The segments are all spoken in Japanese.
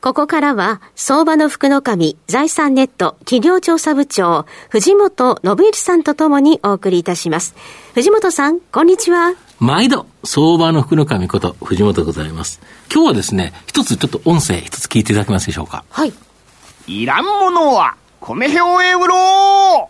ここからは、相場の福の神、財産ネット企業調査部長、藤本信之さんとともにお送りいたします。藤本さん、こんにちは。毎度、相場の福の神こと、藤本でございます。今日はですね、一つちょっと音声一つ聞いていただけますでしょうか？はい。いらんものは、米表へ売ろう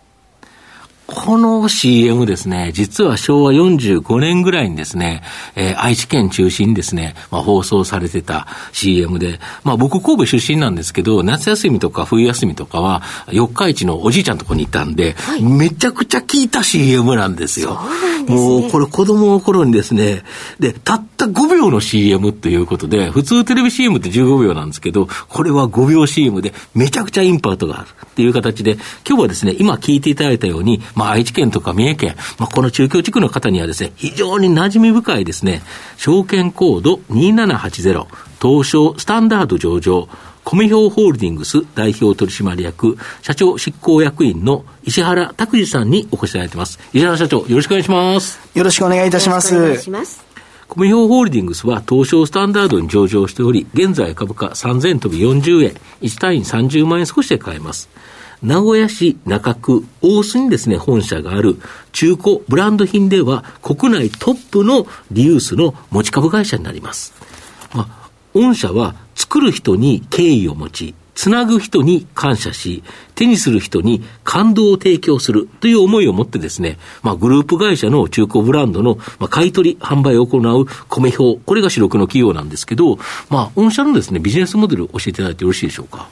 この CM ですね、実は昭和45年ぐらいにですね、えー、愛知県中心にですね、まあ、放送されてた CM で、まあ僕神戸出身なんですけど、夏休みとか冬休みとかは、四日市のおじいちゃんとこに行ったんで、はい、めちゃくちゃ聞いた CM なんですよ。すね、もうこれ子供の頃にですね、で、たった5秒の CM ということで、普通テレビ CM って15秒なんですけど、これは5秒 CM でめちゃくちゃインパクトがあるっていう形で、今日はですね、今聞いていただいたように、まあ、愛知県とか三重県、まあ、この中京地区の方にはですね、非常に馴染み深いですね、証券コード2780、東証スタンダード上場、米表ホールディングス代表取締役、社長執行役員の石原拓司さんにお越しいただいてます。石原社長、よろしくお願いします。よろしくお願いいたします。お願いします。米表ホールディングスは東証スタンダードに上場しており、現在株価3000飛び40円、1単位30万円少しで買えます。名古屋市中区大須にですね、本社がある中古ブランド品では国内トップのリユースの持ち株会社になります。まあ、御社は作る人に敬意を持ち、つなぐ人に感謝し、手にする人に感動を提供するという思いを持ってですね、まあ、グループ会社の中古ブランドの、まあ、買い取り、販売を行う米表、これが主力の企業なんですけど、まあ、御社のですね、ビジネスモデルを教えていただいてよろしいでしょうか。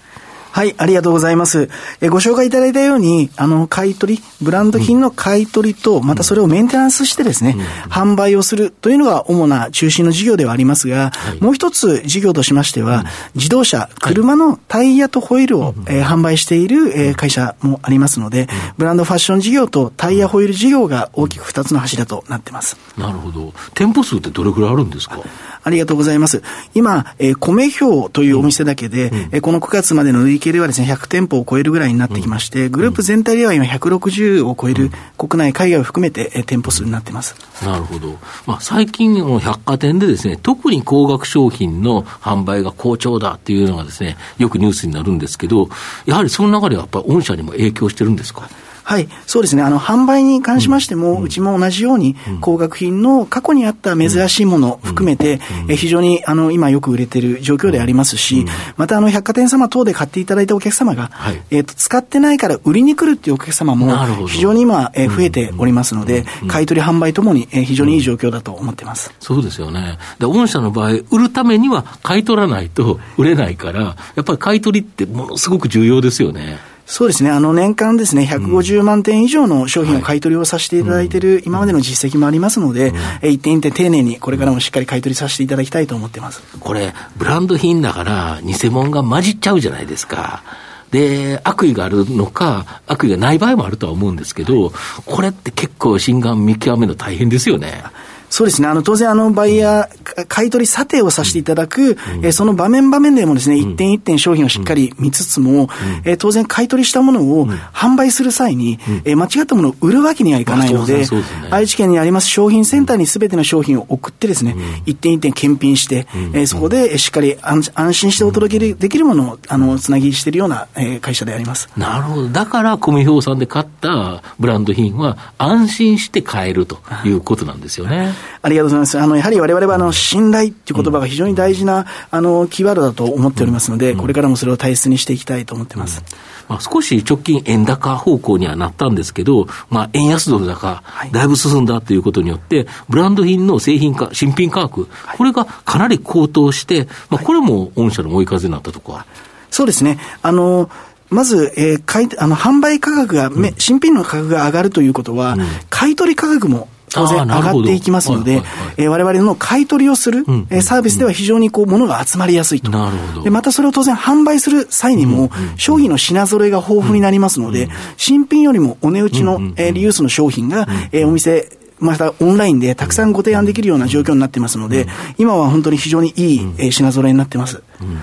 はい、ありがとうございます。えご紹介いただいたように、あの、買い取り、ブランド品の買い取りと、またそれをメンテナンスしてですね、販売をするというのが主な中心の事業ではありますが、もう一つ事業としましては、自動車、車のタイヤとホイールを、え販売している、え会社もありますので、ブランドファッション事業とタイヤホイール事業が大きく二つの柱となってます。なるほど。店舗数ってどれくらいあるんですか？ありがとうございます。今、えー、米表というお店だけで、うん、えー、この9月までの累計ではですね、100店舗を超えるぐらいになってきまして、グループ全体では今160を超える、国内、海外を含めて、えー、店舗数になってます。なるほど。まあ、最近の百貨店でですね、特に高額商品の販売が好調だっていうのがですね、よくニュースになるんですけど、やはりその中ではやっぱり御社にも影響してるんですか？はい、そうですね。あの、販売に関しましても、うん、うちも同じように、高額品の過去にあった珍しいものを含めて、え非常に、あの、今よく売れてる状況でありますし、また、あの、百貨店様等で買っていただいたお客様が、はい、えっ、と、使ってないから売りに来るっていうお客様も、非常に今、え増えておりますので、買取販売ともに、え非常にいい状況だと思ってます。そうですよね。で、御社の場合、売るためには買い取らないと売れないから、やっぱり買い取りってものすごく重要ですよね。そうですね。あの、年間ですね、150万点以上の商品を買い取りをさせていただいている、今までの実績もありますので、一点一点丁寧にこれからもしっかり買い取りさせていただきたいと思ってます。これ、ブランド品だから、偽物が混じっちゃうじゃないですか。で、悪意があるのか、悪意がない場合もあるとは思うんですけど、これって結構心眼見極めるの大変ですよね。そうですね。あの、当然、あの、バイヤー、買い取り査定をさせていただく、うん、えその場面場面でもですね、一点一点商品をしっかり見つつも、うん、え当然、買い取りしたものを販売する際に、うん、え間違ったものを売るわけにはいかないので、愛知県にあります商品センターにすべての商品を送ってですね、一点一点検品して、えそこでしっかり安安心してお届けできるものを、あの、つなぎしているような、え会社であります。なるほど。だから、コミ表さんで買ったブランド品は、安心して買えるということなんですよね。ありがとうございます。あの、やはり我々は、あの、信頼っていう言葉が非常に大事な、あの、キーワードだと思っておりますので、これからもそれを大切にしていきたいと思ってます。まあ、少し直近円高方向にはなったんですけど、まあ、円安ドル高、だいぶ進んだということによって、ブランド品の製品化、新品価格、これがかなり高騰して、まあ、これも御社の追い風になったところは？そうですね。あの、まず、えー、買いあの販売価格が、うん、新品の価格が上がるということは、うん、買取価格も当然上がっていきますので、えー、我々の買い取りをする、サービスでは非常にこう、物が集まりやすいと。なるほど。で、またそれを当然販売する際にも、商品の品揃えが豊富になりますので、新品よりもお値打ちの、えー、リユースの商品が、えー、お店、またオンラインでたくさんご提案できるような状況になってますので、今は本当に非常にいい、えー、品揃えになってます。うん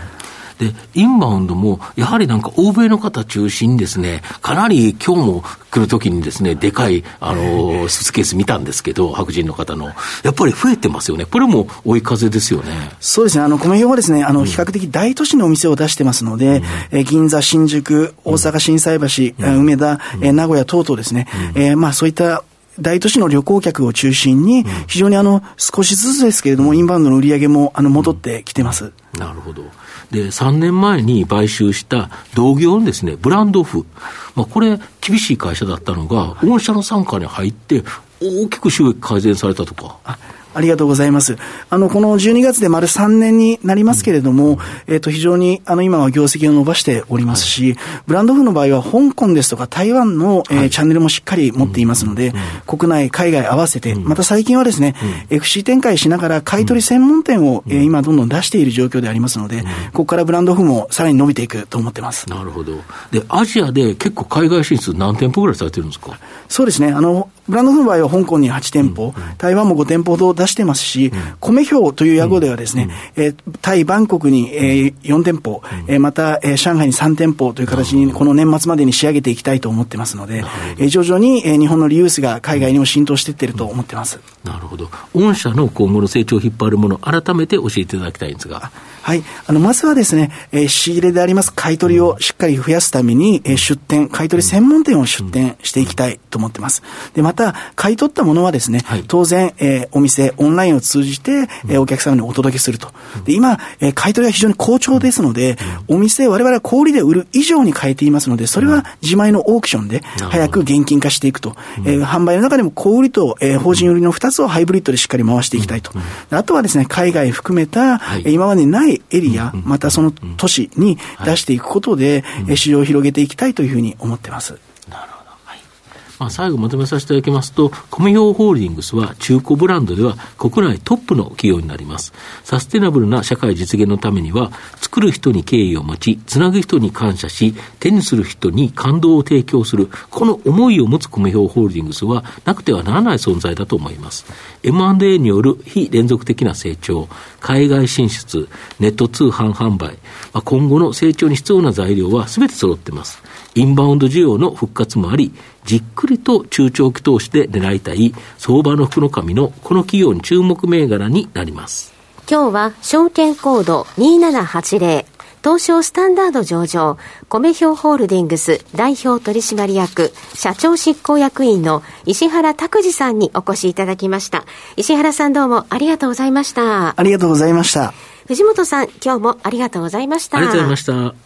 で、インバウンドも、やはりなんか欧米の方中心にですね、かなり今日も来るときにですね、でかい、あの、スーツケース見たんですけど、白人の方の。やっぱり増えてますよね。これも追い風ですよね。そうですね。あの、米表はですね、あの、比較的大都市のお店を出してますので、うん、え銀座、新宿、大阪、心斎橋、うん、梅田、うん、名古屋等々ですね、うん、えー、まあそういった大都市の旅行客を中心に、非常にあの、少しずつですけれども、インバウンドの売り上げも、あの、戻ってきてます。なるほど。で、3年前に買収した同業のですね、ブランドオフ。まあ、これ、厳しい会社だったのが、御社の傘下に入って、大きく収益改善されたとか。ありがとうございます。あの、この12月で丸3年になりますけれども、うん、えっ、と、非常に、あの、今は業績を伸ばしておりますし、はい、ブランドオフの場合は、香港ですとか台湾の、えー、はい、チャンネルもしっかり持っていますので、うん、国内、海外合わせて、また最近はですね、うん、FC 展開しながら、買取専門店を、えー、今、どんどん出している状況でありますので、ここからブランドオフもさらに伸びていくと思ってます。なるほど。で、アジアで結構海外進出何店舗ぐらいされてるんですか？そうですね。あの、ブランドオフの場合は香港に8店舗、台湾も5店舗ほど出してますし、米表という屋号ではですね、うん、えー、タイ、バンコクに、えー、4店舗、うん、えー、また、えー、上海に3店舗という形に、この年末までに仕上げていきたいと思ってますので、えー、徐々に、えー、日本のリユースが海外にも浸透していってると思ってます。なるほど。御社の今後の成長を引っ張るもの、改めて教えていただきたいんですが。はい。あの、まずはですね、えー、仕入れであります買取をしっかり増やすために、えー、出店、買取専門店を出店していきたいと思ってます。で、また、買い取ったものはですね、はい、当然、えー、お店、オンラインを通じて、えー、お客様にお届けすると。で、今、えー、買取は非常に好調ですので、お店、我々は小売で売る以上に変えていますので、それは自前のオークションで早く現金化していくと。えー、販売の中でも小売と、えー、法人売りの2つをハイブリッドでしっかり回していきたいと。あとはですね、海外含めた、はい、今までにないエリア、またその都市に出していくことで、市場を広げていきたいというふうに思ってます。まあ、最後まとめさせていただきますと、コメヨホールディングスは中古ブランドでは国内トップの企業になります。サステナブルな社会実現のためには、作る人に敬意を持ち、つなぐ人に感謝し、手にする人に感動を提供する、この思いを持つコメヨホールディングスはなくてはならない存在だと思います。M&A による非連続的な成長、海外進出、ネット通販販売、まあ、今後の成長に必要な材料は全て揃っています。インバウンド需要の復活もあり、じっくりと中長期投資で狙いたい相場の福の神のこの企業に注目銘柄になります。今日は証券コード2780東証スタンダード上場、米表ホールディングス代表取締役、社長執行役員の石原拓司さんにお越しいただきました。石原さんどうもありがとうございました。ありがとうございました。藤本さん、今日もありがとうございました。ありがとうございました。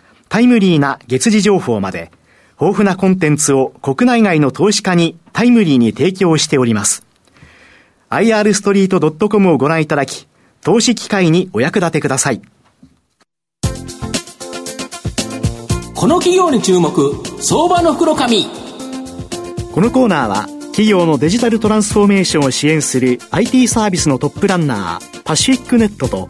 タイムリーな月次情報まで豊富なコンテンツを国内外の投資家にタイムリーに提供しております。irstreet.com をご覧いただき、投資機会にお役立てください。この企業に注目、相場の袋紙。このコーナーは、企業のデジタルトランスフォーメーションを支援する IT サービスのトップランナー、パシフィックネットと、